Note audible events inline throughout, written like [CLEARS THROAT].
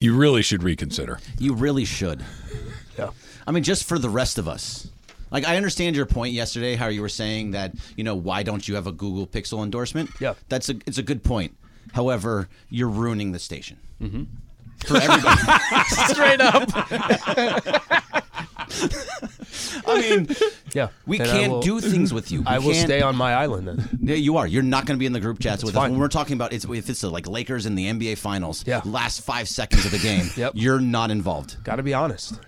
You really should reconsider. You really should. [LAUGHS] Yeah. I mean, just for the rest of us. Like, I understand your point yesterday, how you were saying that, you know, why don't you have a Google Pixel endorsement? Yeah. That's a, it's a good point. However, you're ruining the station. Mm-hmm. For everybody. [LAUGHS] Straight up. [LAUGHS] I mean, [LAUGHS] Yeah. we And I can't will- do things with you. [CLEARS THROAT] We I will can't- stay on my island then. Yeah, you are. You're not going to be in the group chats with us. fine. When we're talking about it's, if it's the, like Lakers in the NBA Finals, Yeah. last five seconds of the game, [LAUGHS] Yep. you're not involved. Got to be honest.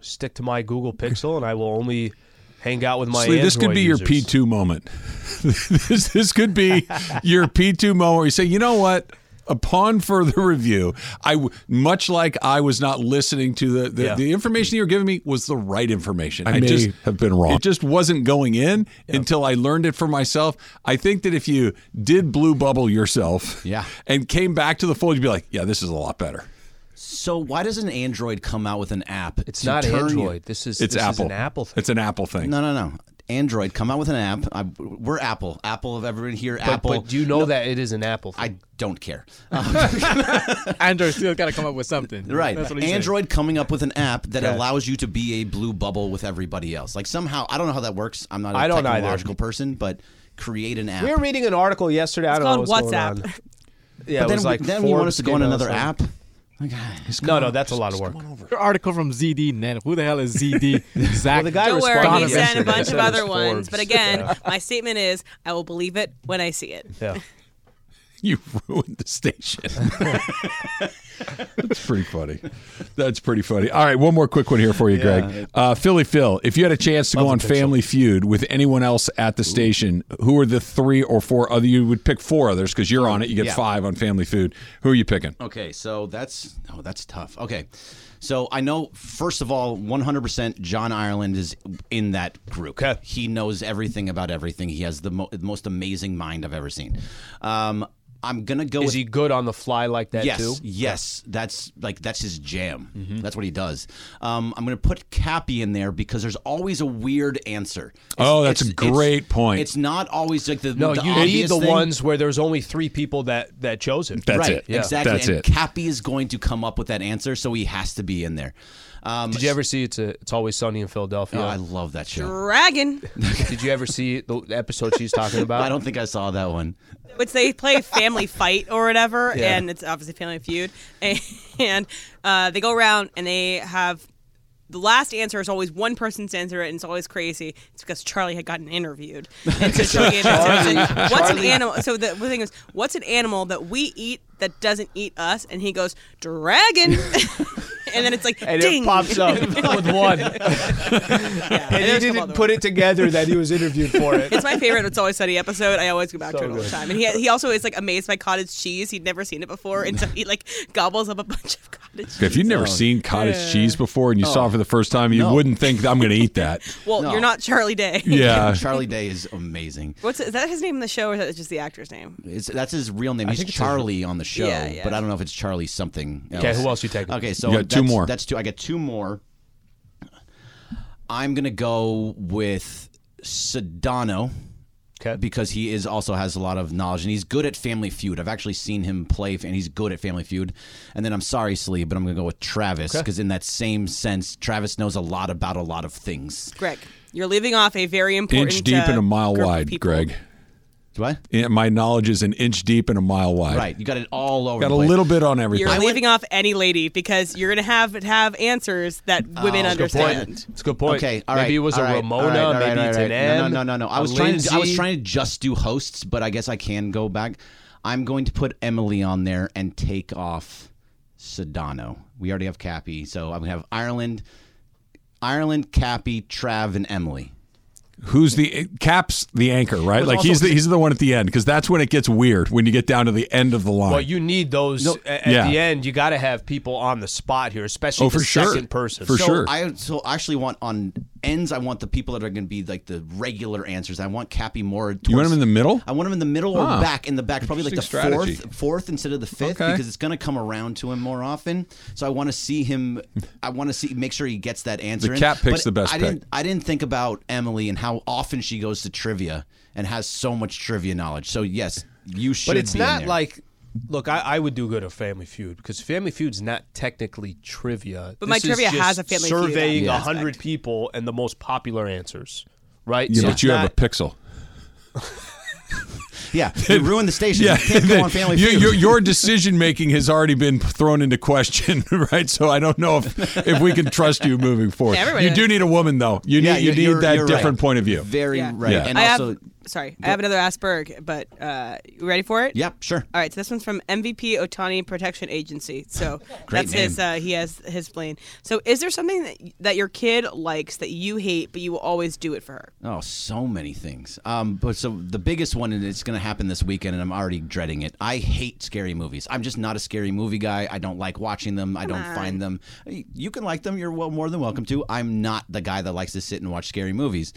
Stick to my Google Pixel, and I will only hang out with my. Sleeve, this could Android be your users. P2 moment. [LAUGHS] this, this could be your P2 moment where you say, you know what? Upon further [LAUGHS] review, I much like I was not listening to the the, Yeah. the information you were giving me was the right information. I may just have been wrong. It just wasn't going in until I learned it for myself. I think that if you did blue bubble yourself, Yeah. and came back to the fold, you'd be like, yeah, this is a lot better. So why does an Android come out with an app? It's not turn you- Android. This is It's this Apple. Is an Apple thing. It's an Apple thing. No, no, no. Android come out with an app. I, we're Apple. Apple of everyone here. but, Apple. but do you know that it is an Apple thing? I don't care. [LAUGHS] [LAUGHS] Android still got to come up with something. Right. That's what he said. Android coming up with an app that Okay. allows you to be a blue bubble with everybody else. Like somehow, I don't know how that works. I'm not a I don't either. technological person, but create an app. we were reading an article yesterday. I don't know called what's going WhatsApp. on. Yeah, but it then, was like then you want us to go on another us, um, app? Like, No, no, that's a lot of work. Your article from ZDNet. Who the hell is ZD? Zach. [LAUGHS] Well, the guy Don't worry, he sent a bunch of other ones. But again, Yeah. my statement is I will believe it when I see it. Yeah. [LAUGHS] [LAUGHS] You ruined the station. [LAUGHS] That's pretty funny. That's pretty funny. All right, one more quick one here for you, Greg. Uh, Philly Phil, if you had a chance to go on. Family Feud with anyone else at the station, who are the three or four other? You would pick four others because you're on it. You get Yeah. five on Family Feud. Who are you picking? Okay, so that's oh, that's tough. Okay, so I know first of all, 100% John Ireland is in that group. Okay. he knows everything about everything. He has the mo- most amazing mind I've ever seen. Um, I'm gonna go. Is with, he good on the fly like that yes, too? yes, that's like that's his jam. Mm-hmm. That's what he does. Um, I'm gonna put Cappy in there because there's always a weird answer. It's- Oh, that's a it's- it's- great point. It's not always like the No, the you need the thing. ones where there's only three people that that chose it. That's right, it. Yeah. exactly. That's and it. Cappy is going to come up with that answer, so he has to be in there. Um, Did you ever see it's a, it's always sunny in Philadelphia? Oh, I love that show. Dragon, [LAUGHS] Did you ever see the episode she's talking about? [LAUGHS] I don't think I saw that one. which they play Family Fight or whatever, [LAUGHS] Yeah. and it's obviously Family Feud, and uh, they go around and they have. The last answer is always one person's answer, and it's always crazy. It's because Charlie had gotten interviewed, and so Charlie gave an answer. What's an animal? So the, the thing is, what's an animal that we eat that doesn't eat us? And he goes, dragon. And then it's like, and ding. it pops up [LAUGHS] [LAUGHS] with one. Yeah, And he there's a couple didn't put it together that he was interviewed for it. It's my favorite. It's always sunny episode. I always go back So to it all the time. And he he also is like amazed by cottage cheese. He'd never seen it before, and so he like gobbles up a bunch of cottage cheese. If you've never seen cottage cheese before and you saw it oh. for the first time, you No. wouldn't think I'm going to eat that. [LAUGHS] well, No. you're not Charlie Day. Yeah. Charlie Day is amazing. What's is that his name in the show, or is that just the actor's name? It's, that's his real name. He's think it's Charlie on the show, Yeah, yeah. but I don't know if it's Charlie something. Else. Okay, who else you taking? Okay, so You got two that's- more. That's two. I get two more. I'm gonna go with Sedano. Okay. because he is also has a lot of knowledge and he's good at Family Feud. I've actually seen him play and he's good at Family Feud. And then I'm sorry, Slee, but I'm gonna go with Travis because in that same sense, Travis knows a lot about a lot of things. Greg, you're leaving off a very important Inch deep uh, and a mile wide. Greg. What? Yeah, My knowledge is an inch deep and a mile wide. Right, you got it all over. Got the a place. little bit on everything. You're leaving off any lady because you're gonna have have answers that ah, women That's a good point. understand. It's a good point. Okay, all right. Maybe it was all a right, Ramona. all right, all right, maybe all it's right. an M. No, no, no, no. I a was trying to. I was trying to just do hosts, but I guess I can go back. I'm going to put Emily on there and take off Sedano. We already have Cappy, so I'm gonna have Ireland, Ireland, Cappy, Trav, and Emily. Who's the Caps the anchor, right? Like also- he's the he's the one at the end because that's when it gets weird when you get down to the end of the line. Well, you need those No, at yeah. the end. You got to have people on the spot here, especially Oh, the for sure. second person. For so sure. I so I actually want on ends. I want the people that are going to be like the regular answers. I want Cappy more. Towards, you want him in the middle? I want him in the middle or Ah. back in the back, probably like the strategy. fourth, fourth instead of the fifth, Okay. because it's going to come around to him more often. So I want to see him. I want to see make sure he gets that answer. The in. cat picks But the best I pick. didn't. I didn't think about Emily and how often she goes to trivia and has so much trivia knowledge. So yes, you should. but it's be in not there. like Look, I, I would do good at Family Feud because Family Feud's not technically trivia. But my This is trivia just has a Family Feud surveying a aspect. hundred people and the most popular answers, right? Yeah, So but it's you have a not- pixel. [LAUGHS] Yeah, you ruined the station. Yeah, you can't go [LAUGHS] on Family your, Feud. your, your [LAUGHS] decision making has already been thrown into question, right? So I don't know if, if we can trust you moving forward. Yeah, everybody you do need a woman, though. You need Yeah, you you're- need you're- that you're different right. point of view. Very Yeah. right. Yeah. And I also, have sorry, I have another Ask Berg, but uh, you ready for it? yep, sure. All right, so this one's from MVP Ohtani Protection Agency. So [LAUGHS] Great that's his. Uh, he has his plane. So is there something that that your kid likes that you hate, but you will always do it for her? Oh, so many things. Um, but so the biggest one, and it's going to happen this weekend, and I'm already dreading it. I hate scary movies. I'm just not a scary movie guy. I don't like watching them. I don't find them. You can like them. You're well, more than welcome to. I'm not the guy that likes to sit and watch scary movies.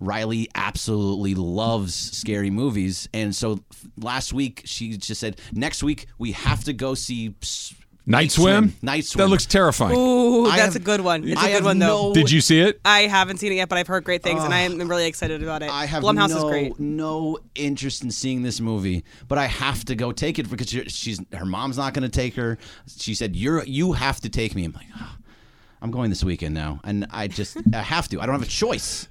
Riley absolutely loves scary movies, and so last week she just said, "Next week we have to go see." Night swim? Night swim. That looks terrifying. Ooh, that's have- a good one. It's a I good one though. no- Did you see it? I haven't seen it yet, but I've heard great things, and I am really excited about it. I have Blumhouse no, is great. no interest in seeing this movie, but I have to go take it because she's her mom's not going to take her. She said, "You're you have to take me." I'm like, "Ah, I'm going this weekend now, and I just I have to. I don't have a choice.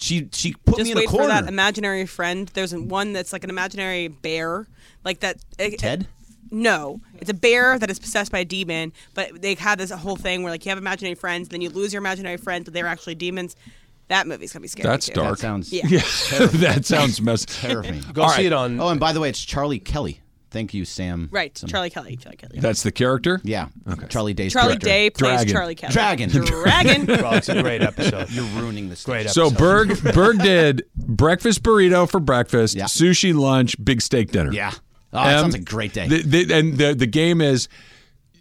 She she put Just me in a wait corner. for that imaginary friend. There's one that's like an imaginary bear, like that. it- Ted. No, it's a bear that is possessed by a demon. But they have this whole thing where like you have imaginary friends, then you lose your imaginary friends, but they're actually demons. That movie's gonna be scary. That's too. dark. That sounds Yeah. [LAUGHS] that sounds mess. terrifying. [LAUGHS] Go All see right. it on. Oh, and by the way, it's Charlie Kelly. Thank you, Sam. Right, Some- Charlie Kelly. Charlie Kelly. That's the character. Yeah. Okay. Charlie Day's Charlie character. Day plays Dragon. Charlie Kelly. Dragon. Dragon. [LAUGHS] Bro, it's a great [LAUGHS] episode. You're ruining this. Great episode. So. Berg [LAUGHS] Berg did breakfast burrito for breakfast, Yeah. sushi lunch, big steak dinner. Yeah. Oh, that Um, sounds like a great day. The, the, and the the game is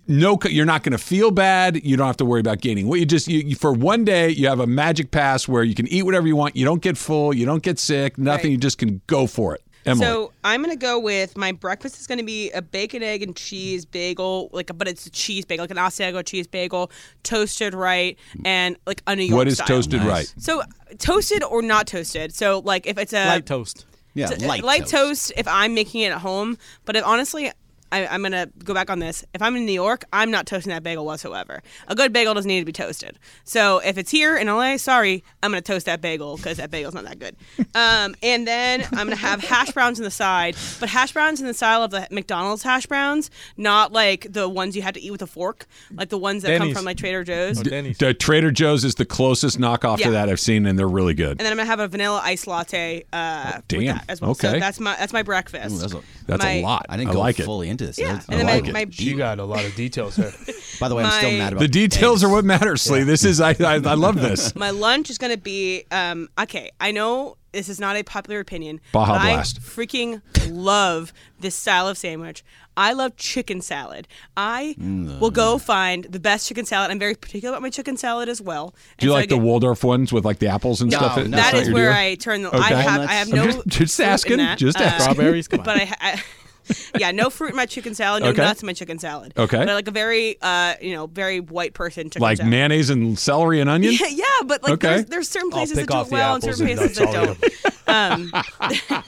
no, you're not going to feel bad. You don't have to worry about gaining weight. You just you, you- for one day you have a magic pass where you can eat whatever you want. You don't get full. You don't get sick. Nothing. Right. You just can go for it. Emily, So I'm gonna go with my breakfast is gonna be a bacon, egg, and cheese bagel, like but it's a cheese bagel, like an Asiago cheese bagel, toasted right, and like a New York. what is style. toasted Nice. right? So toasted or not toasted. So like if it's a Light toast. yeah, t- light, light toast. toast. if I'm making it at home, but if, honestly. I, I'm gonna go back on this. If I'm in New York, I'm not toasting that bagel whatsoever. A good bagel doesn't need to be toasted. So if it's here in LA, sorry, I'm gonna toast that bagel because that bagel's not that good. [LAUGHS] Um, and then I'm gonna have hash browns on the side, but hash browns in the style of the McDonald's hash browns, not like the ones you had to eat with a fork, like the ones that come from like Trader Joe's. Oh, Denny's. D- Trader Joe's is the closest knockoff Yeah. to that I've seen, and they're really good. and then I'm gonna have a vanilla ice latte. Uh, with damn. that as well. So Okay. that's my that's my breakfast. Ooh, that's a- That's my- a lot. I didn't I go like it. fully into this. Yeah, That's- and I then like my, it. my She got a lot of details there. [LAUGHS] By the way, I'm still mad about The details eggs. are what matters, Slee. This is I, I I love this. [LAUGHS] My lunch is going to be um, okay. I know this is not a popular opinion. Baja but Blast. I freaking love this style of sandwich. I love chicken salad. I Mm. will go find the best chicken salad. I'm very particular about my chicken salad as well. Do you so I like the Waldorf ones with like the apples and No, stuff? no. That's That not where deal? I turn the. I Okay. have I have I'm no. just- [LAUGHS] just fruit in asking, that. just asking. Strawberries? Come [LAUGHS] on. But I, I [LAUGHS] yeah, no fruit in my chicken salad, no Okay. nuts in my chicken salad. Okay. But I like a very, uh, you know, very white person chicken like salad. mayonnaise and celery and onion. Yeah, yeah, but like Okay. there's, there's certain places that do it well and certain and places nuts. that don't. 'Em. Um, [LAUGHS]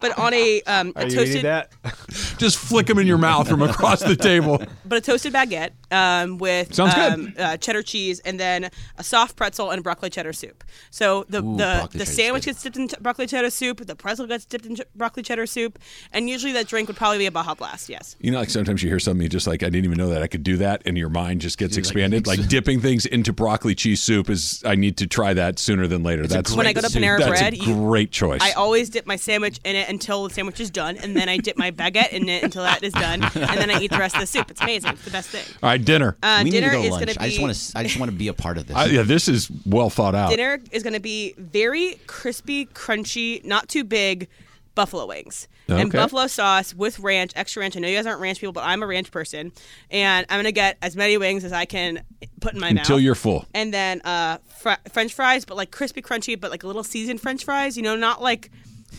but on a um, Are a you toasted, eating that? [LAUGHS] Just flick them in your mouth from across the table. [LAUGHS] but a toasted baguette um, with Sounds good. um, uh, cheddar cheese and then a soft pretzel and broccoli cheddar soup. So the Ooh, the, broccoli the cheddar's sandwich good. gets dipped in ch- broccoli cheddar soup. The pretzel gets dipped in ch- broccoli cheddar soup, and usually that drink would probably be a Baja Blast. Yes. You know, like sometimes you hear something, just like, I didn't even know that I could do that, and your mind just gets expanded. Like, dipping things into broccoli cheese soup is, I need to try that sooner than later. That's When I go to Panera that's Bread, a you- great choice. I always dip my sandwich in it until the sandwich is done, and then I dip my baguette in it until that is done, and then I eat the rest of the soup. It's amazing. It's the best thing. All right, dinner. Uh, we dinner need to go is going to be. I just want to. I just want to be a part of this. I, yeah, this is well thought out. dinner is going to be very crispy, crunchy, not too big buffalo wings and buffalo sauce with ranch, extra ranch. I know you guys aren't ranch people, but I'm a ranch person, and I'm going to get as many wings as I can put in my mouth Until you're full. and then uh, fr- French fries, but like crispy, crunchy, but like a little seasoned French fries. You know, not like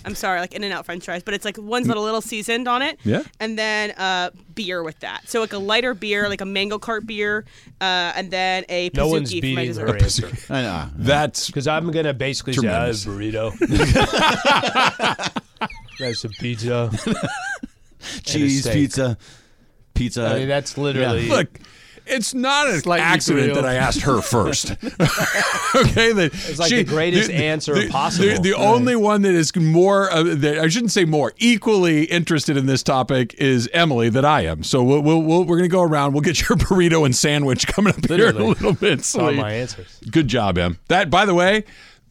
I'm sorry, like In and Out French fries, but it's like ones that are a little seasoned on it. Yeah. And then uh, beer with that, so like a lighter beer, like a mango cart beer, uh, and then a No Pizookie one's for my beating dessert. her answer. I know. That's Because I'm gonna basically say Tremendous. "Ah, burrito. [LAUGHS] That's some pizza. [LAUGHS] cheese steak. pizza, pizza. I mean, that's literally. Look, it's not an Slightly accident that I asked her first. [LAUGHS] okay, that It's like the greatest answer possible. The, the only one that is more, uh, that, I shouldn't say more, equally interested in this topic is Emily that I am. So we'll, we'll, we'll, we're going to go around. We'll get your [LAUGHS] burrito and sandwich coming up here in a little bit. All my answers. Good job, Em. That, by the way,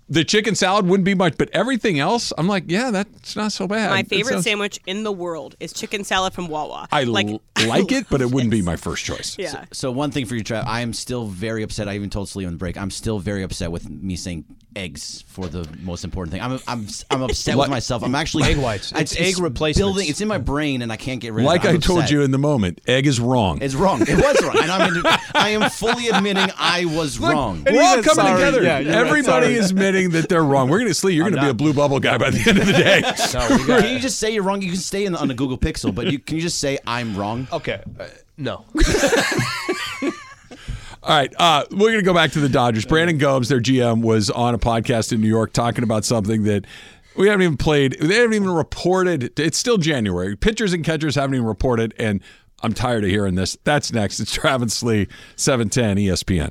the chicken salad wouldn't be much, but everything else, I'm like, yeah, that's not so bad. My favorite sounds- sandwich in the world is chicken salad from Wawa. I like, like, like it, but it wouldn't be my first choice. Yeah. So one thing for you, Trav, I am still very upset. I even told Slee on the break. I'm still very upset with me saying eggs for the most important thing. I'm I'm I'm upset with myself. I'm actually Egg whites. It's egg replacement. Building, it's in my brain, and I can't get rid Like of it. I I'm told upset. you in the moment, egg is wrong. it's wrong. It was wrong, and I'm I am fully admitting I was wrong. We're all coming sorry. together. Yeah, you're right. Everybody is admitting that they're wrong. We're going to see. You're going to be a blue bubble guy by the end of the day. [LAUGHS] No, got Can you just say you're wrong? You can stay in the, on the Google Pixel, but you can you just say I'm wrong? Okay. Uh, no. [LAUGHS] All right, uh, we're going to go back to the Dodgers. Brandon Gomes, their GM, was on a podcast in New York talking about something that we haven't even played. They haven't even reported. It's still January. Pitchers and catchers haven't even reported, and I'm tired of hearing this. That's next. It's Travis Lee, 710 ESPN.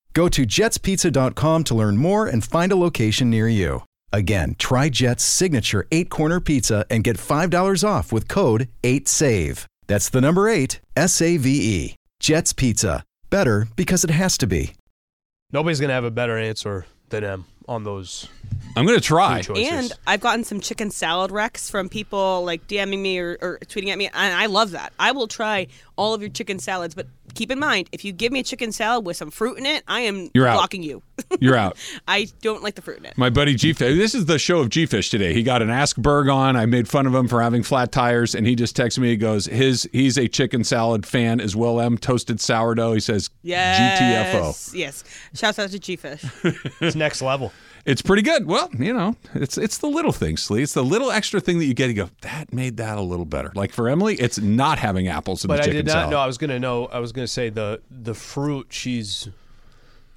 Go to jetspizza.com to learn more and find a location near you. Again, try Jet's signature eight corner pizza and get $5 off with code 8SAVE. That's the number eight, S A V E. Jet's Pizza. Better because it has to be. Nobody's going to have a better answer than M on those I'm going to try. And I've gotten some chicken salad recs from people like DMing me or, or tweeting at me, and I love that. I will try all of your chicken salads, but keep in mind, if you give me a chicken salad with some fruit in it, I am You're out. blocking you. [LAUGHS] You're out. I don't like the fruit in it. My buddy G Fish. This is the show of G Fish today. He got an Ask Berg on. I made fun of him for having flat tires, and he just texts me. He goes, "His he's a chicken salad fan as well. M toasted sourdough." He says, Yes. "GTFO." Yes. Shouts out to G Fish. [LAUGHS] it's next level. It's pretty good. Well, you know, it's it's the little things, Slee. It's the little extra thing that you get. You go, that made that a little better. Like for Emily, it's not having apples in But the I chicken did not salad. know. I was going to know. I was going to say the the fruit. She's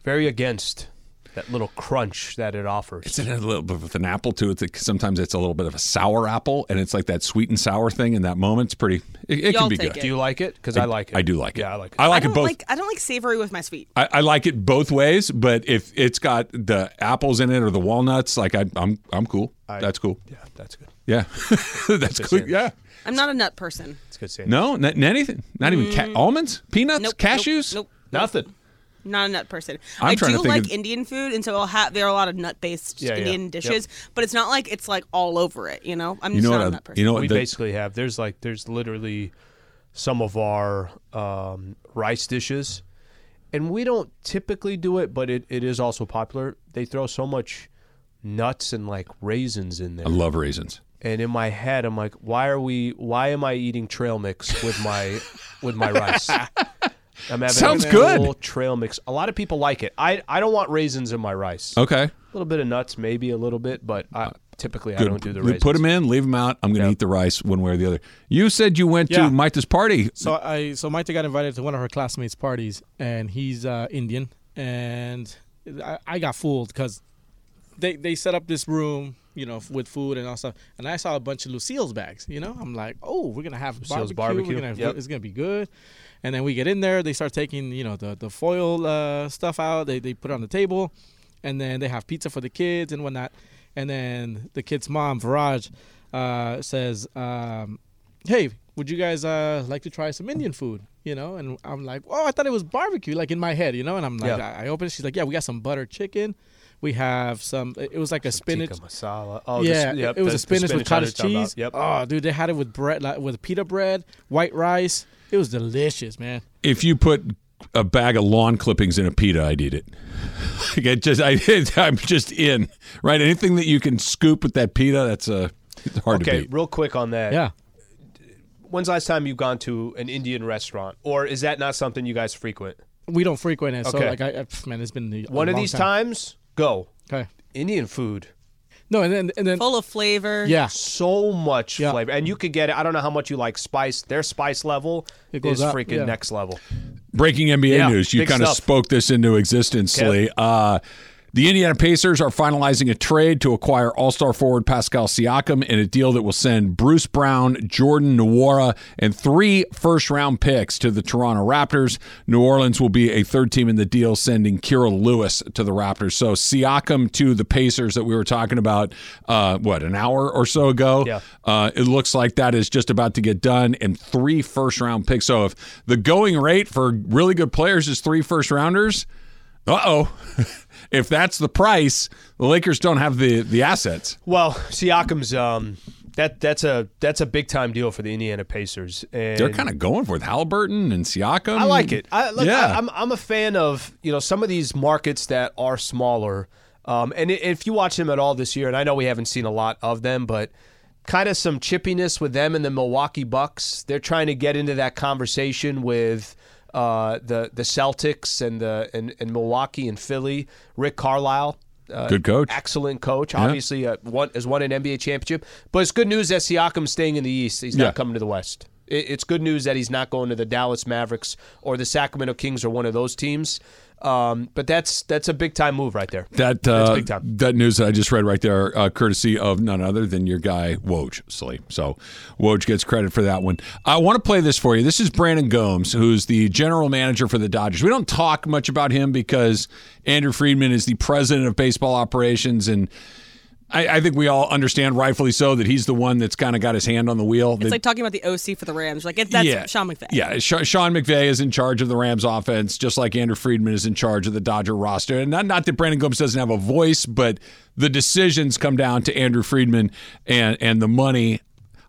very against that little crunch that it offers. It's a little bit with an apple too. It's like, sometimes it's a little bit of a sour apple, and it's like that sweet and sour thing. In that moment, it's pretty. It, it can be good. it. do you like it? Because I, like it. I do like it. Yeah, I like it. I like I it both. like I don't like savory with my sweet. I, I like it both ways, but if it's got the apples in it or the walnuts, like I, I'm, I'm cool. That's cool. yeah, that's good. Yeah, [LAUGHS] that's cool. Yeah. I'm not a nut person. It's good saying. No, not, not anything. Not even ca- almonds, peanuts, Mm. Nope. cashews. Nope. nope. nothing. Not a nut person. I'm I do to like of- Indian food, and so I'll have there are a lot of nut based Yeah, yeah. Indian Yep. dishes, but it's not like it's like all over it. You know, I'm You just know not what? a I- nut person. you know what? we the- basically have. There's like there's literally some of our um, rice dishes, and we don't typically do it, but it, it is also popular. They throw so much nuts and like raisins in there. I love raisins. and in my head I'm like, why are we? Why am I eating trail mix with my with my rice? [LAUGHS] I'm having Sounds a good. trail mix. A lot of people like it. I I don't want raisins in my rice. Okay. A little bit of nuts, maybe a little bit, but I, typically I Good. don't do the Le- raisins. Put them in, leave them out. I'm going to Yep. eat the rice one way or the other. You said you went Yeah. to Maita's party. So I so Maita got invited to one of her classmates' parties, and he's uh, Indian, and I, I got fooled because they they set up this room, you know, with food and all stuff, and I saw a bunch of Lucille's bags. You know, I'm like, oh, we're gonna have Lucille's barbecue. barbecue, We're gonna yep. it's gonna be good. And then we get in there, they start taking you know the the foil uh, stuff out. They they put it on the table, and then they have pizza for the kids and whatnot. And then the kid's mom, Viraj, uh, says, um, "Hey, would you guys uh, like to try some Indian food? You know, and I'm like, oh, I thought it was barbecue, like in my head, you know. And I'm like, Yeah. I, I open it. She's like, yeah, we got some butter chicken. We have some. It was like a spinach. Masala. Oh, yeah, yep, it was the- a spinach, the with cottage what you're talking cheese. Yep. Oh, dude, they had it with bread, like, with pita bread, white rice. It was delicious, man. If you put a bag of lawn clippings in a pita, I'd eat it. [LAUGHS] Like, it just, I, [LAUGHS] I'm just in. Right, anything that you can scoop with that pita, that's uh, it's hard to Okay, beat. real quick on that. Yeah. When's the last time you've gone to an Indian restaurant, or is that not something you guys frequent? We don't frequent it, so Okay. like, I, I man, it's been a One of these time. times, go Okay. Indian food. No, and then and then Full of flavor. yeah, So much Yeah. flavor, and you could get it. I don't know how much you like spice. Their spice level It goes is up, freaking yeah. next level. Breaking NBA Yeah, news. You kind of spoke this into existence, Okay. Lee. Uh, the Indiana Pacers are finalizing a trade to acquire All Star forward Pascal Siakam in a deal that will send Bruce Brown, Jordan Nwora, and three first round picks to the Toronto Raptors. New Orleans will be a third team in the deal, sending Kira Lewis to the Raptors. So Siakam to the Pacers that we were talking about, uh, what, an hour or so ago? Yeah. Uh, it looks like that is just about to get done, and three first round picks. So if the going rate for really good players is three first rounders, uh oh. [LAUGHS] if that's the price, the Lakers don't have the the assets. Well, Siakam's um, that that's a that's a big time deal for the Indiana Pacers. And They're kind of going for it. Halliburton and Siakam. I like it. I, look, Yeah. I, I'm I'm a fan of you know some of these markets that are smaller. Um, and if you watch them at all this year, and I know we haven't seen a lot of them, but kind of some chippiness with them and the Milwaukee Bucks. They're trying to get into that conversation with uh, the the Celtics and the and, and Milwaukee and Philly. Rick Carlisle. Uh, Good coach. excellent coach. Obviously, uh, one has won an NBA championship. But it's good news that Siakam's staying in the East. He's Yeah. not coming to the West. It, it's good news that he's not going to the Dallas Mavericks or the Sacramento Kings or one of those teams. Um, but that's that's a big time move right there. That uh, That's big time. that news that I just read right there, uh, courtesy of none other than your guy Woj Slee. So Woj gets credit for that one. I want to play this for you. This is Brandon Gomes, who's the general manager for the Dodgers. We don't talk much about him because Andrew Friedman is the president of baseball operations, and I, I think we all understand, rightfully so, that he's the one that's kind of got his hand on the wheel. It's That- like talking about the OC for the Rams. Like it, that's Sean McVay. yeah, Sha- Sean McVay is in charge of the Rams offense, just like Andrew Friedman is in charge of the Dodger roster. And not, not that Brandon Gomes doesn't have a voice, but the decisions come down to Andrew Friedman and and the money.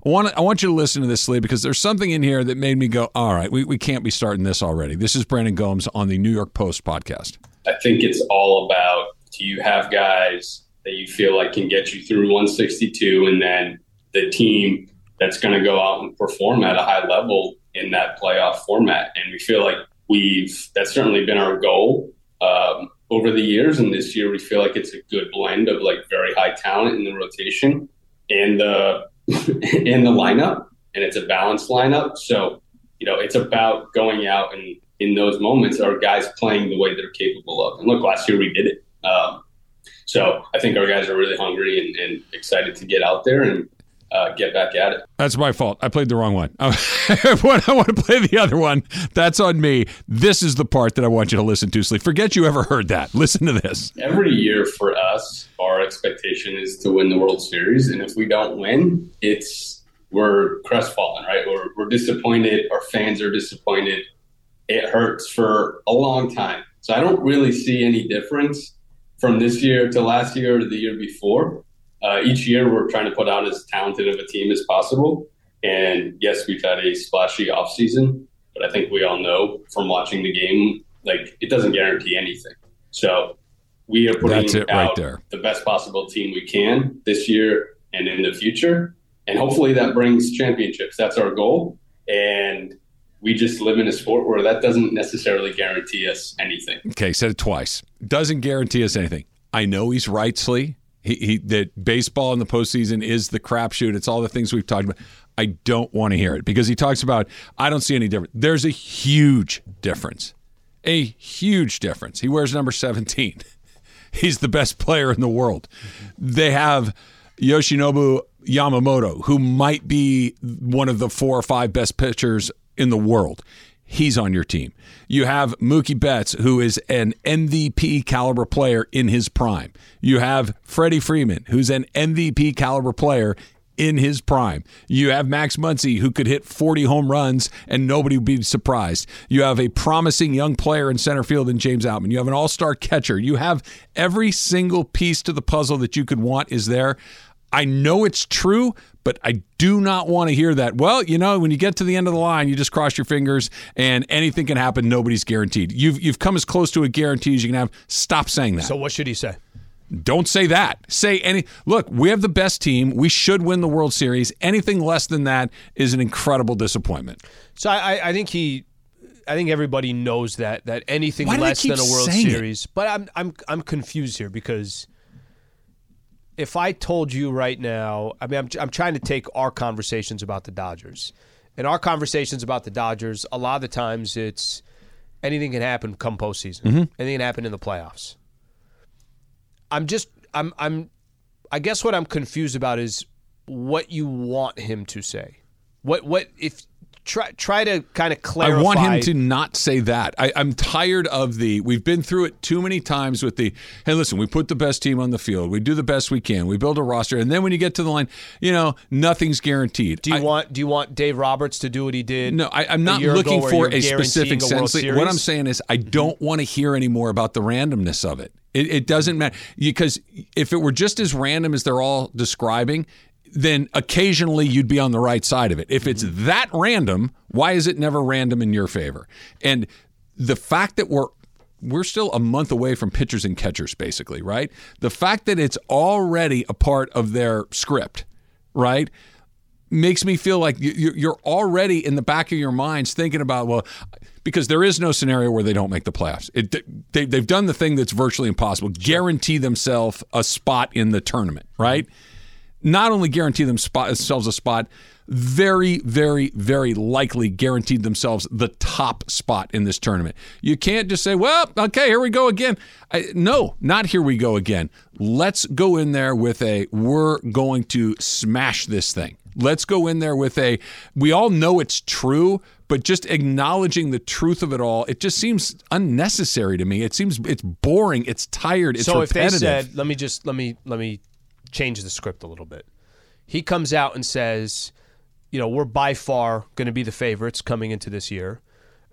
I want I want you to listen to this, Lee, because there's something in here that made me go, all right, we, we can't be starting this already. This is Brandon Gomes on the New York Post podcast. I think it's all about do you have guys that you feel like can get you through 162 and then the team that's going to go out and perform at a high level in that playoff format. And we feel like we've, that's certainly been our goal um, over the years. And this year we feel like it's a good blend of like very high talent in the rotation and the, [LAUGHS] in the lineup. And it's a balanced lineup. So, you know, it's about going out and in those moments are guys playing the way they're capable of. And look, last year we did it. Um, so I think our guys are really hungry and, and excited to get out there and uh, get back at it. That's my fault. I played the wrong one. [LAUGHS] I want to play the other one, that's on me. This is the part that I want you to listen to, Slee. Forget you ever heard that. Listen to this. Every year for us, our expectation is to win the World Series, and if we don't win, it's we're crestfallen, right? We're, we're disappointed. Our fans are disappointed. It hurts for a long time. So I don't really see any difference from this year to last year or the year before. Uh, each year, we're trying to put out as talented of a team as possible. And yes, we've had a splashy offseason, but I think we all know from watching the game, like it doesn't guarantee anything. So we are putting it right out there. the best possible team we can this year and in the future. And hopefully that brings championships. That's our goal. And we just live in a sport where that doesn't necessarily guarantee us anything. Okay, said it twice. Doesn't guarantee us anything. I know he's right. He, he that baseball in the postseason is the crapshoot. It's all the things we've talked about. I don't want to hear it because he talks about I don't see any difference. There's a huge difference. A huge difference. He wears number 17. [LAUGHS] He's the best player in the world. They have Yoshinobu Yamamoto, who might be one of the four or five best pitchers in the world. He's on your team. You have Mookie Betts, who is an MVP caliber player in his prime. You have Freddie Freeman, who's an MVP caliber player in his prime. You have Max Muncy who could hit 40 home runs and nobody would be surprised. You have a promising young player in center field in James Outman. You have an all-star catcher. You have every single piece to the puzzle that you could want is there. I know it's true, but I do not want to hear that. Well, you know, when you get to the end of the line, you just cross your fingers and anything can happen. Nobody's guaranteed. You've you've come as close to a guarantee as you can have. Stop saying that. So what should he say? Don't say that. Say any. Look, we have the best team. We should win the World Series. Anything less than that is an incredible disappointment. So I, I- think he, I think everybody knows that that anything less than a World saying it? Series. But I'm I'm I'm confused here because if I told you right now, I mean, I'm I'm trying to take our conversations about the Dodgers, and our conversations about the Dodgers. A lot of the times, it's anything can happen come postseason. Mm-hmm. Anything can happen in the playoffs. I'm just I'm I'm I guess what I'm confused about is what you want him to say. What what if try try to kind of clarify I want him to not say that. I, I'm tired of the. We've been through it too many times with the. Hey, listen, we put the best team on the field. We do the best we can. We build a roster, and then when you get to the line, you know, nothing's guaranteed. Do you I- want do you want Dave Roberts to do what he did? No, I, I'm not looking for a specific a sense. What I'm saying is, I don't want to hear anymore about the randomness of it. It, it doesn't matter because if it were just as random as they're all describing, then occasionally you'd be on the right side of it. If it's mm-hmm. that random, why is it never random in your favor? And the fact that we're we're still a month away from pitchers and catchers, basically, right? The fact that it's already a part of their script, right? makes me feel like you- you- you're already in the back of your minds thinking about well because there is no scenario where they don't make the playoffs it, they, they've done the thing that's virtually impossible guarantee themselves a spot in the tournament right mm-hmm. Not only guarantee themselves a spot very very very likely guaranteed themselves the top spot in this tournament. You can't just say well okay here we go again. I, no not here we go again. Let's go in there with a we're going to smash this thing. Let's go in there with a we all know it's true but just acknowledging the truth of it all it just seems unnecessary to me. It seems it's boring it's tired it's so if repetitive. they said, let me just let me let me change the script a little bit. He comes out and says, you know, we're by far going to be the favorites coming into this year.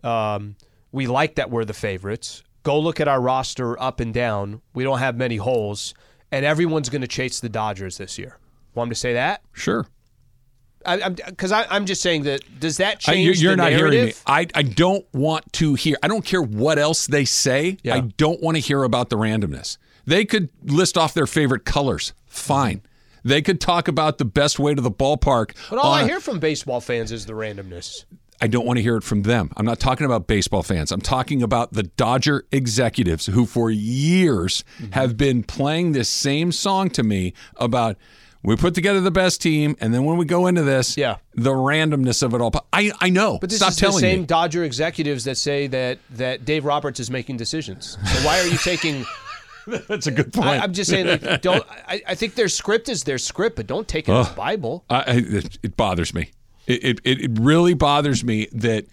Um, we like that we're the favorites. Go look at our roster up and down. We don't have many holes, and everyone's going to chase the Dodgers this year. Want me to say that? sure I, I'm because I'm just saying that. Does that I- change? you're you're the not hearing me. I, I don't want to hear. I don't care what else they say. Yeah. I don't want to hear about the randomness. They could list off their favorite colors. Fine. They could talk about the best way to the ballpark. But all I hear from baseball fans is the randomness. I don't want to hear it from them. I'm not talking about baseball fans. I'm talking about the Dodger executives who, for years, Mm-hmm. have been playing this same song to me about we put together the best team, and then when we go into this, Yeah. the randomness of it all. I I know. But this Stop is the same me. Dodger executives that say that that Dave Roberts is making decisions. So why are you taking? [LAUGHS] That's a good point. I, I'm just saying, like, [LAUGHS] don't. I, I think their script is their script, but don't take it as Bible. I, I, it, bothers me. It, it it really bothers me that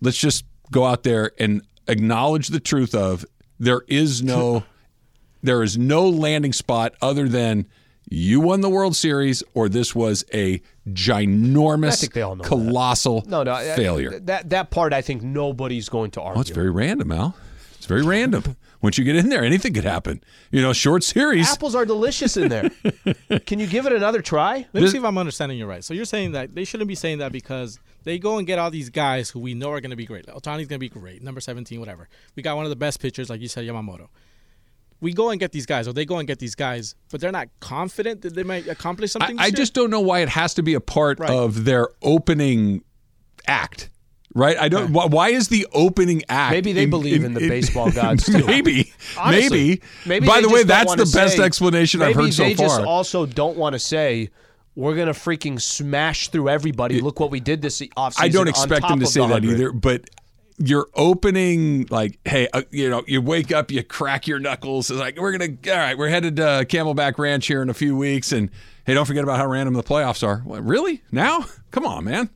let's just go out there and acknowledge the truth of there is no [LAUGHS] there is no landing spot other than you won the World Series or this was a ginormous, I think they all know that. colossal No, no, failure. that that part, I think nobody's going to argue. Oh, it's very random, Al. It's very random. Once you get in there, anything could happen. You know, short series. Apples are delicious in there. [LAUGHS] Can you give it another try? Let me see if I'm understanding you right. So you're saying that they shouldn't be saying that because they go and get all these guys who we know are going to be great. Ohtani's going to be great, number 17, whatever. We got one of the best pitchers, like you said, Yamamoto. We go and get these guys, or they go and get these guys, but they're not confident that they might accomplish I, something. this I year? just don't know why it has to be a part Right. of their opening act. Right? I don't. Why, why is the opening act? Maybe they believe in the baseball [LAUGHS] gods, too. maybe. Honestly, maybe. Maybe By the way, that's the best say- explanation I've heard so they just far. also don't want to say we're gonna freaking smash through everybody. Look what we did this offseason. I don't expect them to say the that either, but your opening, like, hey, uh, you know, you wake up, you crack your knuckles. It's like, we're going to, all right, we're headed to Camelback Ranch here in a few weeks. And hey, don't forget about how random the playoffs are. What, really? Now? Come on, man.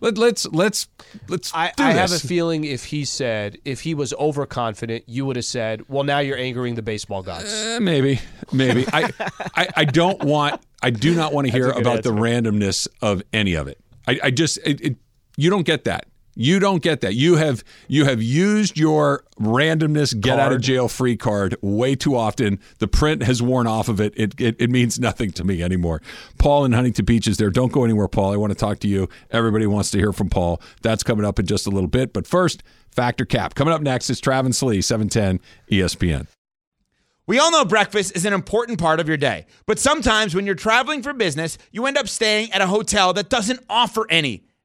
Let, let's, let's, let's I, I have a feeling if he said if he was overconfident, you would have said, "Well, now you're angering the baseball gods." Eh, maybe, maybe. I, I, I don't want. I do not want to hear about the randomness of any of it. I, I just it, it, you don't get that. You don't get that. You have you have used your randomness get out of jail free card way too often. The print has worn off of it. It, it. it means nothing to me anymore. Paul in Huntington Beach is there. Don't go anywhere, Paul. I want to talk to you. Everybody wants to hear from Paul. That's coming up in just a little bit. But first, Fact or Cap. Coming up next is Travis Lee, E 710 ESPN. We all know breakfast is an important part of your day, but sometimes when you're traveling for business, you end up staying at a hotel that doesn't offer any.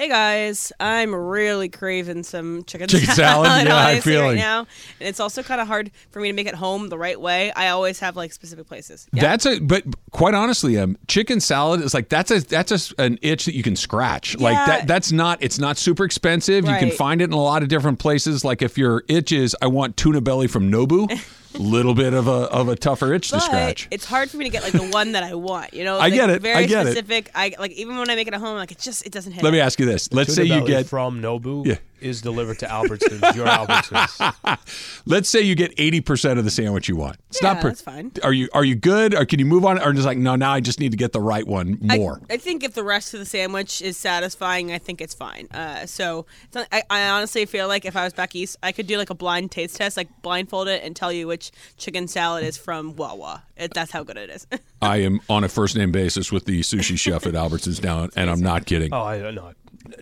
Hey guys, I'm really craving some chicken, Chicken salad? [LAUGHS] Yeah, I'm honestly, feeling. right now, and it's also kind of hard for me to make it home the right way. I always have like specific places. Yeah. That's a but quite honestly, um, chicken salad is like that's a that's a, an itch that you can scratch. Like that that's not it's not super expensive. You can find it in a lot of different places. Like if your itch is I want tuna belly from Nobu, [LAUGHS] little bit of a of a tougher itch to but scratch. it's hard for me to get like the one that I want. You know, [LAUGHS] I like, get it. Very I get it. specific. I like even when I make it at home, like it just it doesn't hit. Let me ask you this. Let's say Tuna you get from Nobu Yeah. Is delivered to Albertsons, your Albertsons. [LAUGHS] let's say you get eighty percent of the sandwich you want. It's Yeah, not per- that's fine. Are you are you good or can you move on or just like no now I just need to get the right one more. I, think if the rest of the sandwich is satisfying, I think it's fine. Uh, so it's not, I, I honestly feel like if I was back east, I could do like a blind taste test, like blindfold it and tell you which chicken salad is from Wawa. It, that's how good it is. [LAUGHS] I am on a first name basis with the sushi chef at Albertsons now and I'm not kidding. Oh, I don't know.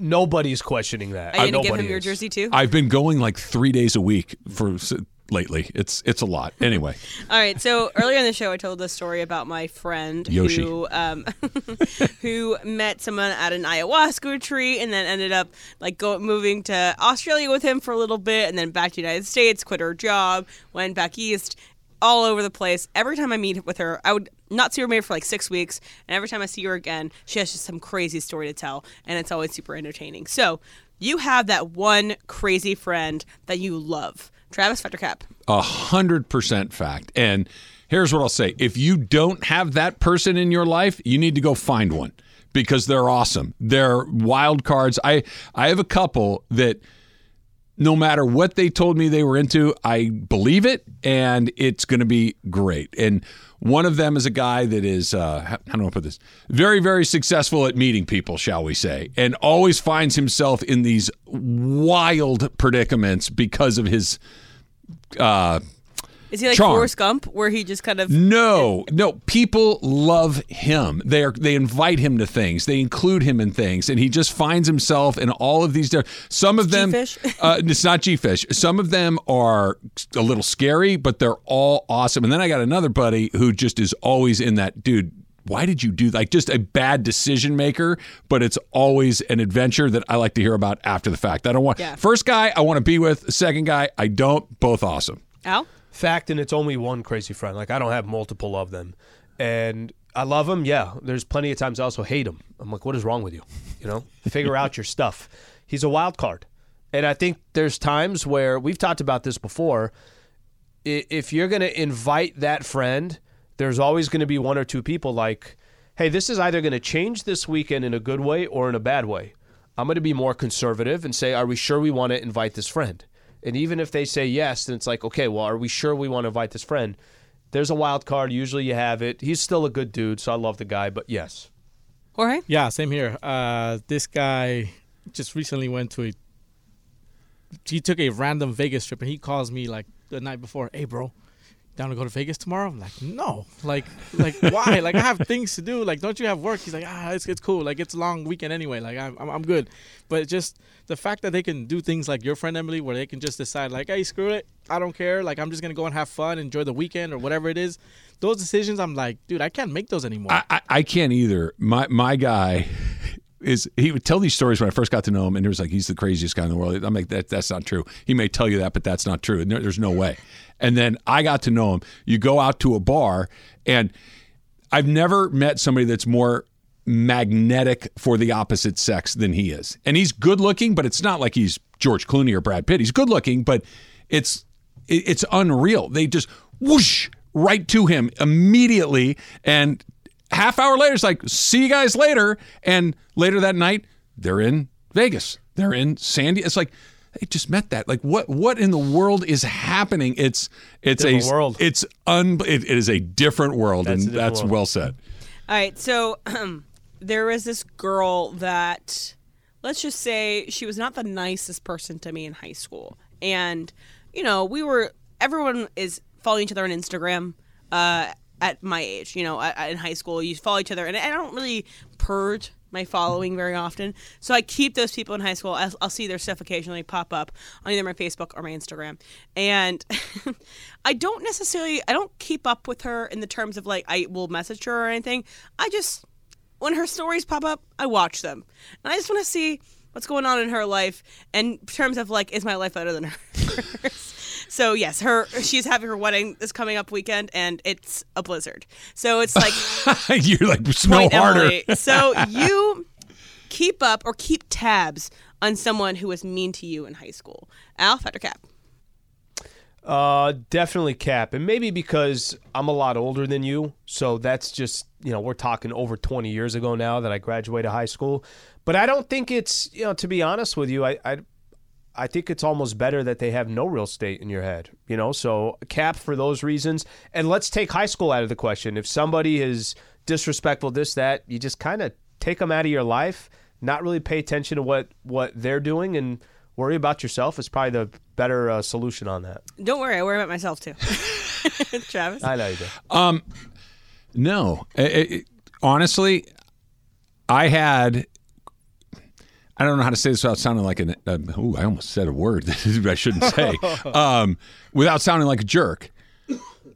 Nobody's questioning that. Are you gonna give Nobody him your jersey too? I've been going like three days a week for lately. It's it's a lot. Anyway, [LAUGHS] All right. So earlier in the show, I told the story about my friend Yoshi. who um, [LAUGHS] who met someone at an ayahuasca retreat and then ended up like go moving to Australia with him for a little bit and then back to the United States, quit her job, went back east, all over the place. Every time I meet with her, I would not see her maybe for like six weeks, and every time I see her again, she has just some crazy story to tell, and it's always super entertaining. So. You have that one crazy friend that you love. Travis Fact or Cap. a hundred percent fact. And here's what I'll say: if you don't have that person in your life, you need to go find one because they're awesome. They're wild cards. I I have a couple that no matter what they told me they were into, I believe it, and it's going to be great. And one of them is a guy that is, uh, how do I put this? Very, very successful at meeting people, shall we say, and always finds himself in these wild predicaments because of his. Uh, Is he like Charm. Forrest Gump, where he just kind of no, no. People love him. They are. They invite him to things. They include him in things, and he just finds himself in all of these. different Some of them, uh, it's not G-fish. Some of them are a little scary, but they're all awesome. And then I got another buddy who just is always in that dude. Why did you do like just a bad decision maker? But it's always an adventure that I like to hear about after the fact. I don't want Yeah. first guy I want to be with. Second guy I don't. Both awesome. Al. Fact, and it's only one crazy friend. Like I don't have multiple of them, and I love them. Yeah, there's plenty of times I also hate him. I'm like, what is wrong with you? You know, figure out your stuff. He's a wild card, and I think there's times where we've talked about this before. If you're going to invite that friend, there's always going to be one or two people like, hey, this is either going to change this weekend in a good way or in a bad way. I'm going to be more conservative and say, are we sure we want to invite this friend? And even if they say yes, then it's like, okay, well, are we sure we want to invite this friend? There's a wild card. Usually you have it. He's still a good dude, so I love the guy, but yes. Jorge. Yeah, same here. Uh, this guy just recently went to a. He took a random Vegas trip, and he calls me like the night before. Hey, bro, down to go to Vegas tomorrow? I'm like, no. Like, like why? like I have things to do. Like, don't you have work? He's like, ah, it's it's cool. Like it's a long weekend anyway. Like I'm I'm, good. But just the fact that they can do things like your friend Emily, where they can just decide like, hey, screw it, I don't care. Like I'm just gonna go and have fun, enjoy the weekend or whatever it is. Those decisions, I'm like, dude, I can't make those anymore. I, I, I can't either. My my guy is he would tell these stories when I first got to know him, and it was like he's the craziest guy in the world. I'm like that that's not true. He may tell you that, but that's not true. There's no way. And then I got to know him. You go out to a bar, and I've never met somebody that's more magnetic for the opposite sex than he is. And he's good looking, but it's not like he's George Clooney or Brad Pitt. He's good looking, but it's it's unreal. They just whoosh right to him immediately, and half hour later, it's like, see you guys later. And later that night, they're in Vegas. They're in Sandy. It's like they just met that. Like what what in the world is happening? It's it's Different a world. It's un it, it is a different world, That's and different that's world. well said. All right, so [CLEARS THROAT] there was this girl that, let's just say, she was not the nicest person to me in high school, and you know, we were everyone is following each other on Instagram. Uh, at my age, you know, at, in high school, you follow each other, and I don't really purge my following very often. So I keep those people in high school. I'll, I'll see their stuff occasionally pop up on either my Facebook or my Instagram, and [LAUGHS] I don't necessarily I don't keep up with her in the terms of like I will message her or anything. I just when her stories pop up, I watch them, and I just want to see what's going on in her life in terms of like is my life better than [LAUGHS] hers. So yes, her she's having her wedding this coming up weekend, and it's a blizzard. So it's like [LAUGHS] You're like smell point harder. Emily. [LAUGHS] So you keep up or keep tabs on someone who was mean to you in high school. Al, Fact or Cap. Uh, definitely Cap, and maybe because I'm a lot older than you, so that's just you know we're talking over 20 years ago now that I graduated high school. But I don't think it's you know to be honest with you, I I, I think it's almost better that they have no real estate in your head, you know. So Cap for those reasons, and let's take high school out of the question. If somebody is disrespectful, this that, you just kind of take them out of your life, not really pay attention to what what they're doing, and worry about yourself is probably the better uh, solution on that. Don't worry, I worry about myself too. [LAUGHS] Travis. I know you do. Um, No, It- it- honestly, I had. I don't know how to say this without sounding like an. Uh, ooh, I almost said a word [LAUGHS] that I shouldn't say. [LAUGHS] um, without sounding like a jerk.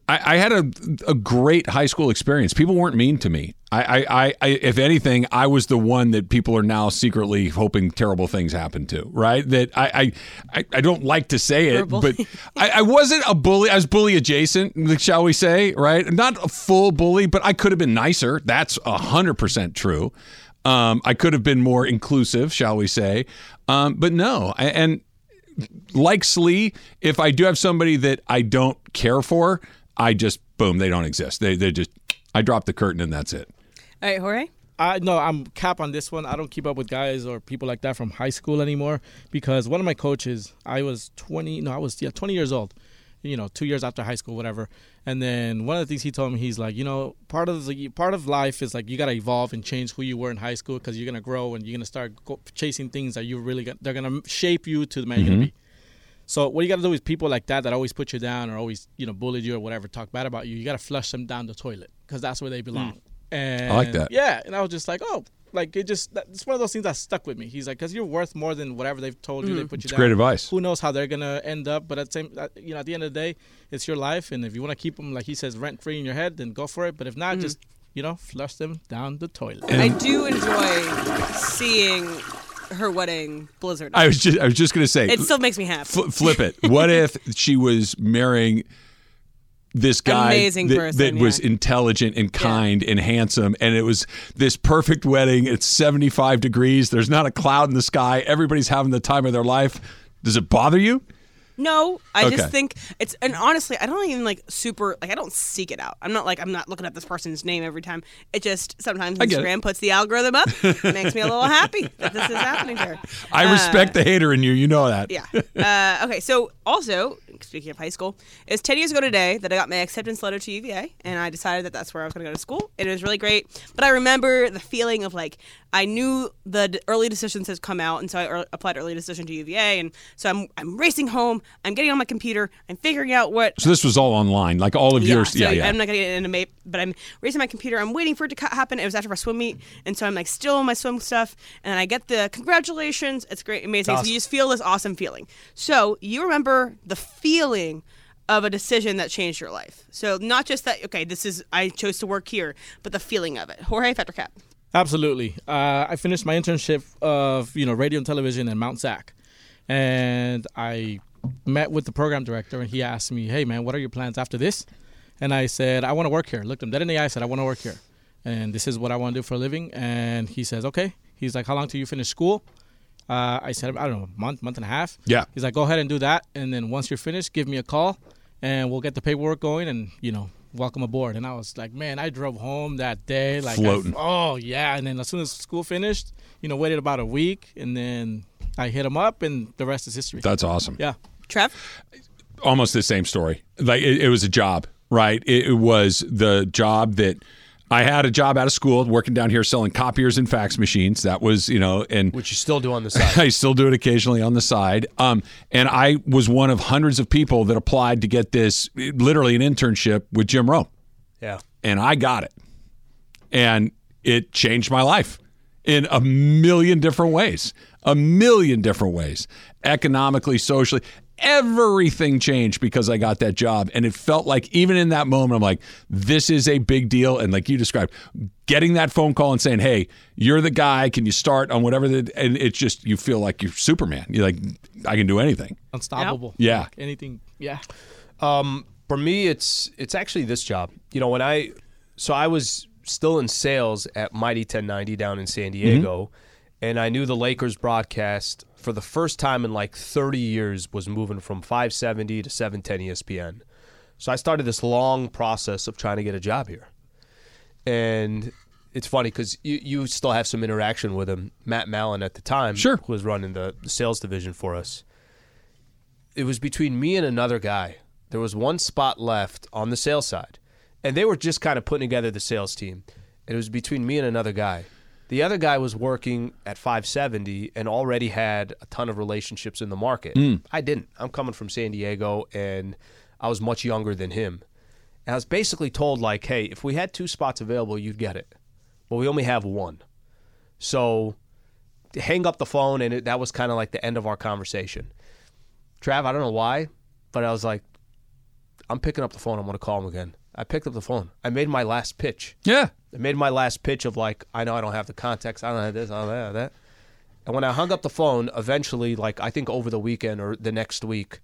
I, I had a a great high school experience. People weren't mean to me. I, I, I, if anything, I was the one that people are now secretly hoping terrible things happen to. Right? That I, I, I, I don't like to say it, but I, I wasn't a bully. I was bully adjacent, shall we say? Right? Not a full bully, but I could have been nicer. That's hundred percent true. Um, I could have been more inclusive, shall we say? Um, but no, I- and like Slee, if I do have somebody that I don't care for, I just boom, they don't exist. They they just I drop the curtain and that's it. All right, Jorge. I no, I'm cap on this one. I don't keep up with guys or people like that from high school anymore because one of my coaches, I was 20, no, I was yeah, 20 years old. You know, 2 years after high school whatever. And then one of the things he told me he's like, you know, part of the part of life is like you got to evolve and change who you were in high school cuz you're going to grow and you're going to start go, chasing things that you really got, they're going to shape you to the man you're going to mm-hmm. be. So what you got to do is people like that that always put you down or always you know bullied you or whatever, talk bad about you. You got to flush them down the toilet because that's where they belong. And I like that. Yeah, and I was just like, oh, like it just it's one of those things that stuck with me. He's like, because you're worth more than whatever they've told you. They put you It's down. great advice. Who knows how they're gonna end up? But at the same, uh, you know, at the end of the day, it's your life, and if you want to keep them, like he says, rent free in your head, then go for it. But if not, just you know, flush them down the toilet. I do enjoy seeing her wedding blizzard. I was just I was just gonna say it still makes me happy. fl- flip it. What if [LAUGHS] she was marrying this guy Amazing that, person, that was intelligent and kind and handsome. And it was this perfect wedding. It's 75 degrees. There's not a cloud in the sky. Everybody's having the time of their life. Does it bother you No, I Okay. just think it's and honestly, I don't even like super like I don't seek it out. I'm not like I'm not looking up this person's name every time. It just sometimes I get it. Instagram puts the algorithm up, makes me a little happy that this is happening here. [LAUGHS] i Uh, respect the hater in you you know that Yeah. Uh, okay. So also, speaking of high school, it was 10 years ago today that I got my acceptance letter to UVA, and I decided that that's where I was going to go to school. And it was really great. But I remember the feeling of like I knew the early decisions has come out, and so I applied early decision to UVA, and so I'm I'm racing home. I'm getting on my computer. I'm figuring out what so this was all online like all of yours so yeah yeah I'm not gonna get into MAPE, but I'm raising my computer. I'm waiting for it to ca- happen. It was after our swim meet, and so I'm like still on my swim stuff, and I get the congratulations. It's great, amazing. So you just feel this awesome feeling. So you remember the feeling of a decision that changed your life. So not just that. Okay, this is I chose to work here, but the feeling of it. Jorge Fact or Cap. Absolutely. Uh, I finished my internship of you know radio and television in Mount Sac, and I met with the program director, and he asked me, "Hey man, what are your plans after this?" And I said, "I want to work here." Looked him dead in the eye. I said, "I want to work here, and this is what I want to do for a living." And he says, "Okay." He's like, "How long till you finish school?" Uh, I said, I don't know, a month, month and a half. Yeah. He's like, go ahead and do that, and then once you're finished, give me a call, and we'll get the paperwork going, and you know, welcome aboard. And I was like, man, I drove home that day, like, I- oh yeah. And then as soon as school finished, you know, waited about a week, and then I hit him up, and the rest is history. That's awesome. yeah. Trev? almost the same story. Like it, it was a job, right? It, it was the job that I had a job out of school working down here selling copiers and fax machines. That was, you know, and which you still do on the side. [LAUGHS] I still do it occasionally on the side. Um, and I was one of hundreds of people that applied to get this, literally an internship with Jim Rome, yeah. and I got it, and it changed my life in a million different ways, a million different ways, economically, socially. Everything changed because I got that job. And it felt like, even in that moment, I'm like, this is a big deal. And like you described, getting that phone call and saying, hey, you're the guy. Can you start on whatever? The, and it's just, you feel like you're Superman. You're like, I can do anything. Unstoppable. Yeah. Like anything. Yeah. Um, for me, it's it's actually this job. You know, when I so I was still in sales at Mighty 1090 down in San Diego, and I knew the Lakers broadcast for the first time in like 30 years was moving from 570 to 710 ESPN. So I started this long process of trying to get a job here, and it's funny because you, you still have some interaction with him, Matt Mallon at the time, Sure. who was running the, the sales division for us it was between me and another guy. There was one spot left on the sales side, and they were just kind of putting together the sales team. And it was between me and another guy. The other guy was working at 570 and already had a ton of relationships in the market. Hmm. I didn't. I'm coming from San Diego, and I was much younger than him. And I was basically told like, "Hey, if we had two spots available, you'd get it, but we only have one." So, hang up the phone, and it, that was kind of like the end of our conversation. Trav, I don't know why, but I was like, I'm picking up the phone. I'm going to call him again. I picked up the phone. I made my last pitch. Yeah. I made my last pitch of like, I know I don't have the context. I don't have this, I don't have that. And when I hung up the phone, eventually, like I think over the weekend or the next week,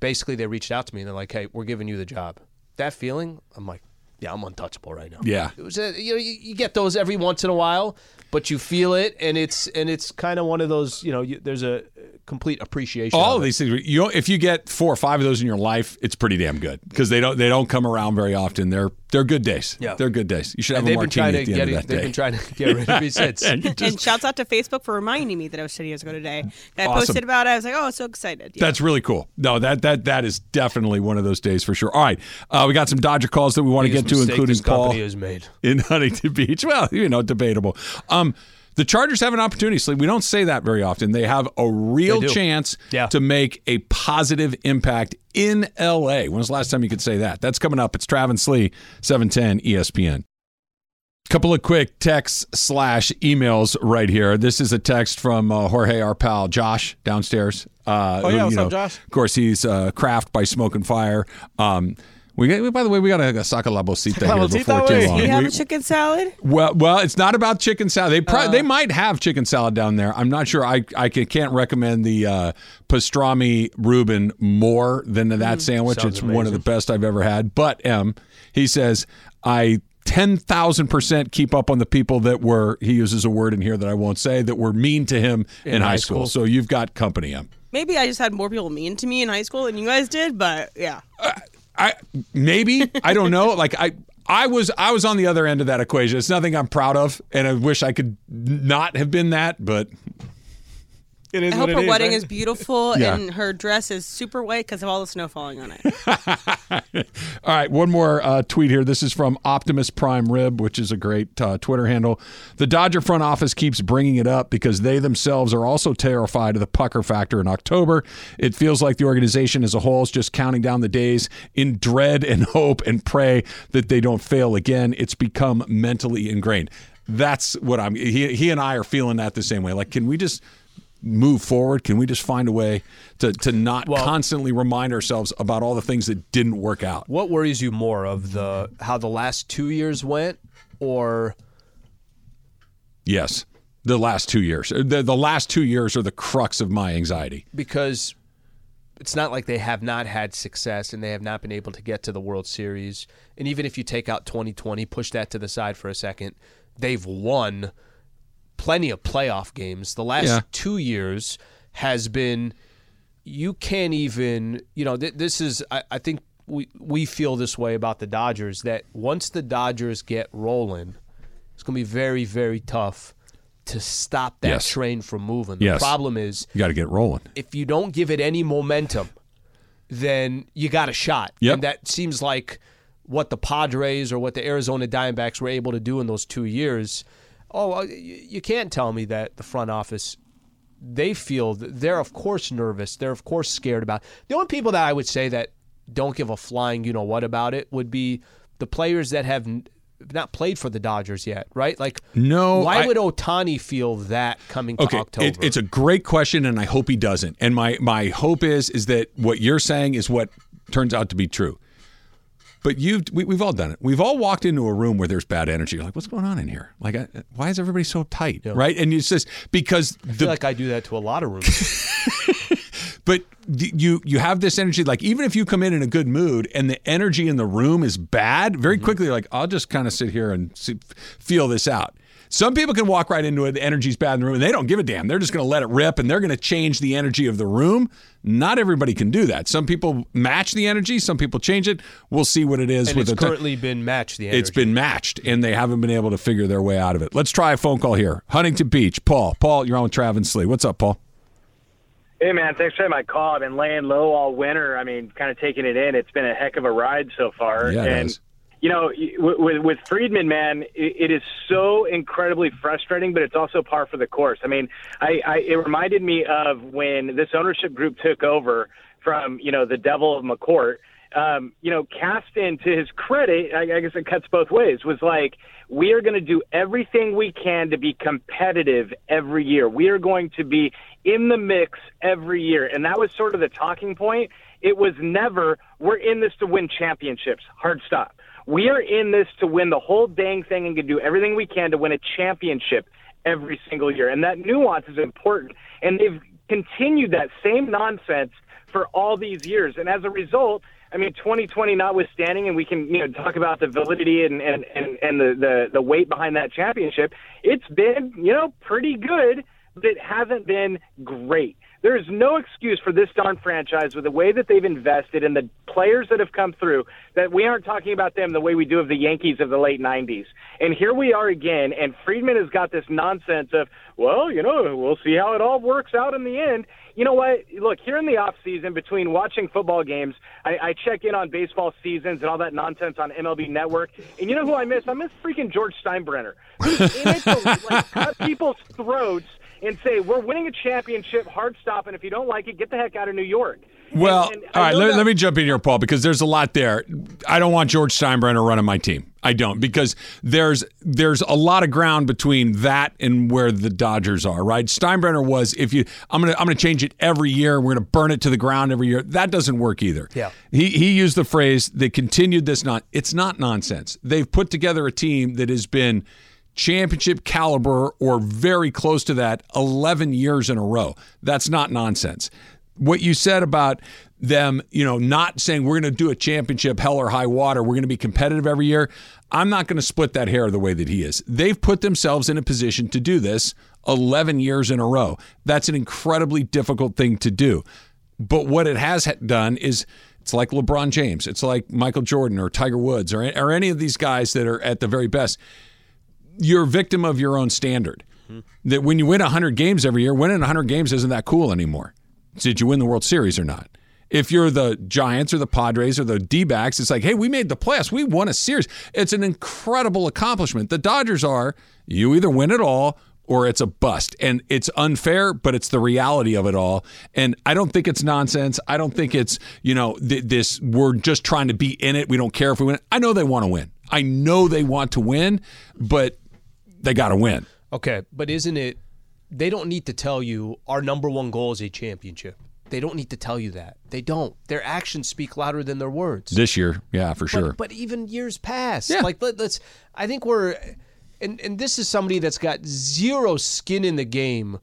basically they reached out to me and they're like, "Hey, we're giving you the job." That feeling, I'm like, yeah, I'm untouchable right now. Yeah. It was a, you know you, you get those every once in a while, but you feel it, and it's and it's kind of one of those you know you, there's a complete appreciation. all of of it. these things you know, if you get four or five of those in your life it's pretty damn good because they don't they don't come around very often they're they're good days Yeah. they're good days you should have And a they've been martini trying at the get end it, of that they've day been trying to get rid of me [LAUGHS] since. and just, and shouts out to Facebook for reminding me that I was 10 years ago today. I Awesome. posted about it. I was like, oh, so excited. Yeah. that's really cool no that that that is definitely one of those days for sure all right uh, we got some dodger calls that we want to get to including this paul company has made. in [LAUGHS] Huntington Beach. Well, you know, debatable. Um, the Chargers have an opportunity, Sleep. We don't say that very often. They have a real chance Yeah. to make a positive impact in LA. When was the last time you could say that? That's coming up. It's Travis Lee, 710 ESPN. Couple of quick texts slash emails right here. This is a text from uh, Jorge, our pal Josh downstairs. Uh, Oh, yeah, who, what's you up, Josh? Of course, he's uh, craft by Smoke and Fire. Um, we got, by the way, we got a, a saca la bolsita here before too long. Do you have We- a chicken salad? well, well, it's not about chicken salad. They pro- Uh. they might have chicken salad down there. I'm not sure. I I can, can't recommend the uh, pastrami Reuben more than that sandwich. Sounds it's one of the best I've ever had. But M, he says I. 10,000% keep up on the people that were, he uses a word in here that I won't say, that were mean to him in, high, high school. school. So you've got company, M. Maybe I just had more people mean to me in high school than you guys did, but yeah. I maybe I don't know. Like I I was I was on the other end of that equation. It's nothing I'm proud of, and I wish I could not have been that. But It is I hope her is, wedding right? is beautiful [LAUGHS] Yeah. and her dress is super white because of all the snow falling on it. [LAUGHS] All right, one more uh, tweet here. This is from Optimus Prime Rib, which is a great uh, Twitter handle. The Dodger front office keeps bringing it up because they themselves are also terrified of the pucker factor in October. It feels like the organization as a whole is just counting down the days in dread and [LAUGHS] hope and pray that they don't fail again. It's become mentally ingrained. That's what I'm. He, he and I are feeling that the same way. Like, can we just move forward? Can we just find a way to to not Well- constantly remind ourselves about all the things that didn't work out? What worries you more of the how the last two years went, or Yes. The last two years. The, the last two years are the crux of my anxiety. because it's not like they have not had success and they have not been able to get to the World Series. And even if you take out 2020, push that to the side for a second, they've won plenty of playoff games. The last Yeah. two years has been you can't even you know th- this is I, I think we we feel this way about the Dodgers that once the Dodgers get rolling, it's gonna be very very tough to stop that Yes. train from moving. The Yes. problem is You got to get rolling. if you don't give it any momentum, then you got a shot. Yep. And that seems like what the Padres or what the Arizona Diamondbacks were able to do in those two years. Oh, well, you can't tell me that the front office they feel they're of course nervous. They're of course scared about. The only people that I would say that don't give a flying you know what about it would be the players that have not played for the Dodgers yet, right? Like No, why I- would Ohtani feel that coming to Okay, October? it, it's a great question, and I hope he doesn't. And my my hope is is that what you're saying is what turns out to be true. But you've we, we've all done it. We've all walked into a room where there's bad energy. You're like, what's going on in here? Like, I, why is everybody so tight? Right? And it's just because I the feel like I do that to a lot of rooms. [LAUGHS] but you you have this energy like even if you come in in a good mood and the energy in the room is bad very Mm-hmm. quickly you're like i'll just kind of sit here and see, feel this out some people can walk right into it the energy's bad in the room and they don't give a damn they're just going to let it rip and they're going to change the energy of the room not everybody can do that some people match the energy some people change it we'll see what it is and with it's the ti- currently been matched. The energy. it's been matched and they haven't been able to figure their way out of it let's try a phone call here huntington beach paul paul you're on with travis slee what's up paul Hey man, thanks for having my call. I've been laying low all winter. I mean, kind of taking it in. It's been a heck of a ride so far. Yeah, it and has. You know, with, with, Friedman, man, it, it is so incredibly frustrating, but it's also par for the course. I mean, I, I it reminded me of when this ownership group took over from you know the devil of McCourt. Um, you know, Kasten, to his credit, I, I guess it cuts both ways. Was like, we are going to do everything we can to be competitive every year. We are going to be in the mix every year, and that was sort of the talking point. It was never, we're in this to win championships. Hard stop. We are in this to win the whole dang thing and can do everything we can to win a championship every single year. And that nuance is important. And they've continued that same nonsense for all these years. And as a result, I mean, 2020 notwithstanding, and we can you know talk about the validity and and and, and the, the the weight behind that championship. It's been you know pretty good, but it hasn't been great. There is no excuse for this darn franchise with the way that they've invested and the players that have come through that we aren't talking about them the way we do of the Yankees of the late 90s. And here we are again, and Friedman has got this nonsense of, well, you know, we'll see how it all works out in the end. You know what? Look, here in the off season, between watching football games, I, I check in on baseball seasons and all that nonsense on MLB Network. And you know who I miss? I miss freaking George Steinbrenner, who's in it to like [LAUGHS] cut people's throats and say we're winning a championship, hard stop, and if you don't like it, get the heck out of New York. Well, And- and all I right. know Let, let me jump in here, Paul, because there's a lot there. I don't want George Steinbrenner running my team. I don't because there's there's a lot of ground between that and where the Dodgers are. Right? Steinbrenner was if you I'm gonna I'm gonna change it every year. We're gonna burn it to the ground every year. That doesn't work either. Yeah. He he used the phrase they continued this not. It's not nonsense. They've put together a team that has been championship caliber or very close to that 11 years in a row. That's not nonsense. What you said about them, you know, not saying we're going to do a championship hell or high water, we're going to be competitive every year. I'm not going to split that hair the way that he is. They've put themselves in a position to do this 11 years in a row. That's an incredibly difficult thing to do. But what it has done is it's like LeBron James, it's like Michael Jordan or Tiger Woods or, or any of these guys that are at the very best you're a victim of your own standard. That when you win 100 games every year, winning 100 games isn't that cool anymore. Did you win the World Series or not? If you're the Giants or the Padres or the D backs, it's like, hey, we made the playoffs. We won a series. It's an incredible accomplishment. The Dodgers are, you either win it all or it's a bust. And it's unfair, but it's the reality of it all. And I don't think it's nonsense. I don't think it's, you know, th- this, we're just trying to be in it. We don't care if we win. I know they want to win. I know they want to win, but they got to win. Okay, but isn't it? They don't need to tell you our number one goal is a championship. They don't need to tell you that. They don't. Their actions speak louder than their words. This year, yeah, for sure. But, but even years past, Yeah. like let, let's. I think we're, and and this is somebody that's got zero skin in the game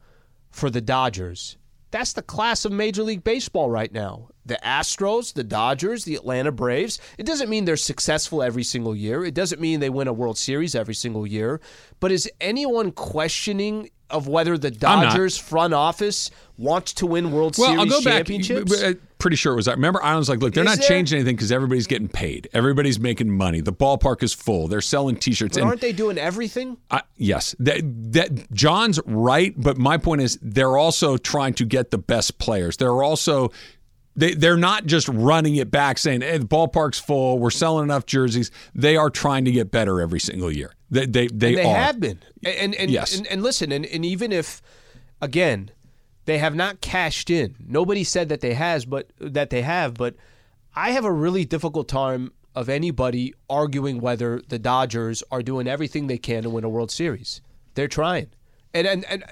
for the Dodgers. That's the class of Major League Baseball right now. The Astros, the Dodgers, the Atlanta Braves. It doesn't mean they're successful every single year. It doesn't mean they win a World Series every single year. But is anyone questioning of whether the Dodgers front office wants to win World Well, Series I'll go back. championships? b- b- uh, Pretty sure it was. I remember Island's like, look, they're Is not there? changing anything because everybody's getting paid. Everybody's making money. The ballpark is full. They're selling T-shirts. but and aren't they doing everything? I, yes, that that John's right, but my point is they're also trying to get the best players. They're also they they're not just running it back saying, "Hey, the ballpark's full. We're selling enough jerseys." They are trying to get better every single year. They they they, they have been. And and, and, Yes. and, and listen, and, and even if again, they have not cashed in. Nobody said that they has, but that they have, but I have a really difficult time of anybody arguing whether the Dodgers are doing everything they can to win a World Series. They're trying. And and, and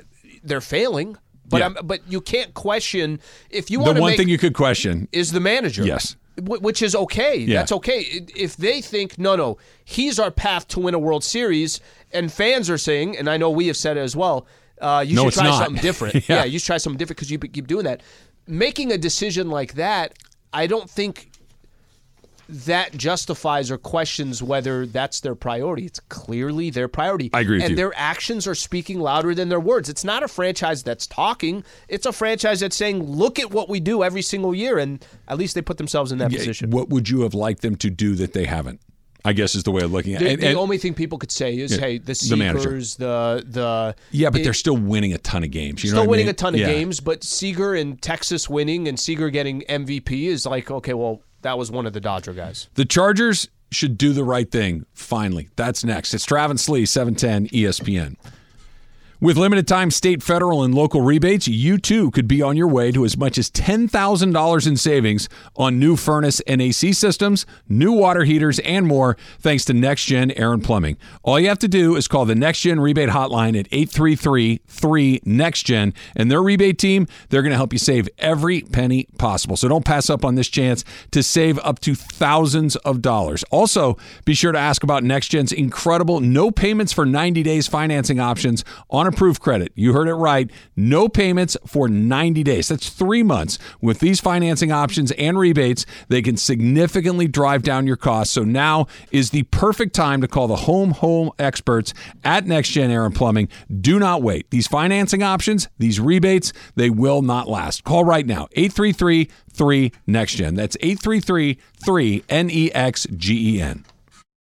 they're failing, but Yeah. I'm, but you can't question if you want to one make thing you could question is the manager. Yes. Which is okay. Yeah. That's okay. If they think, no, no, he's our path to win a World Series, and fans are saying, and I know we have said it as well, uh, you No, should try not. something [LAUGHS] different. Yeah. yeah. you should try something different because you keep doing that. Making a decision like that, I don't think that justifies or questions whether that's their priority. It's clearly their priority. I agree with and their actions are speaking louder than their words. It's not a franchise that's talking. It's a franchise that's saying, "Look at what we do every single year," and at least they put themselves in that Yeah, position. What would you have liked them to do that they haven't? I guess is the way of looking at The, it. the And- only thing people could say is, Yeah, "Hey, the the. Seagers, the the yeah, but it- they're still winning a ton of games. You know still I winning mean? a ton of Yeah. games." But Seager and Texas winning and Seager getting MVP is like, okay, well, that was one of the Dodger guys. The Chargers should do the right thing. Finally, that's next. It's Travis Lee, E 710 ESPN. With limited time state, federal, and local rebates, you too could be on your way to as much as $10,000 in savings on new furnace and AC systems, new water heaters, and more thanks to NextGen Air and Plumbing. All you have to do is call the NextGen rebate hotline at 833-3NEXTGen and their rebate team, they're going to help you save every penny possible. So don't pass up on this chance to save up to thousands of dollars. Also, be sure to ask about NextGen's incredible no payments for 90 days financing options on approved credit. You heard it right. No payments for 90 days. That's three months. With these financing options and rebates, they can significantly drive down your costs. So now is the perfect time to call the home home experts at NextGen Air and Plumbing. Do not wait. These financing options, these rebates, they will not last. Call right now. 833 3 NextGen. That's 833 3 N E X G E N.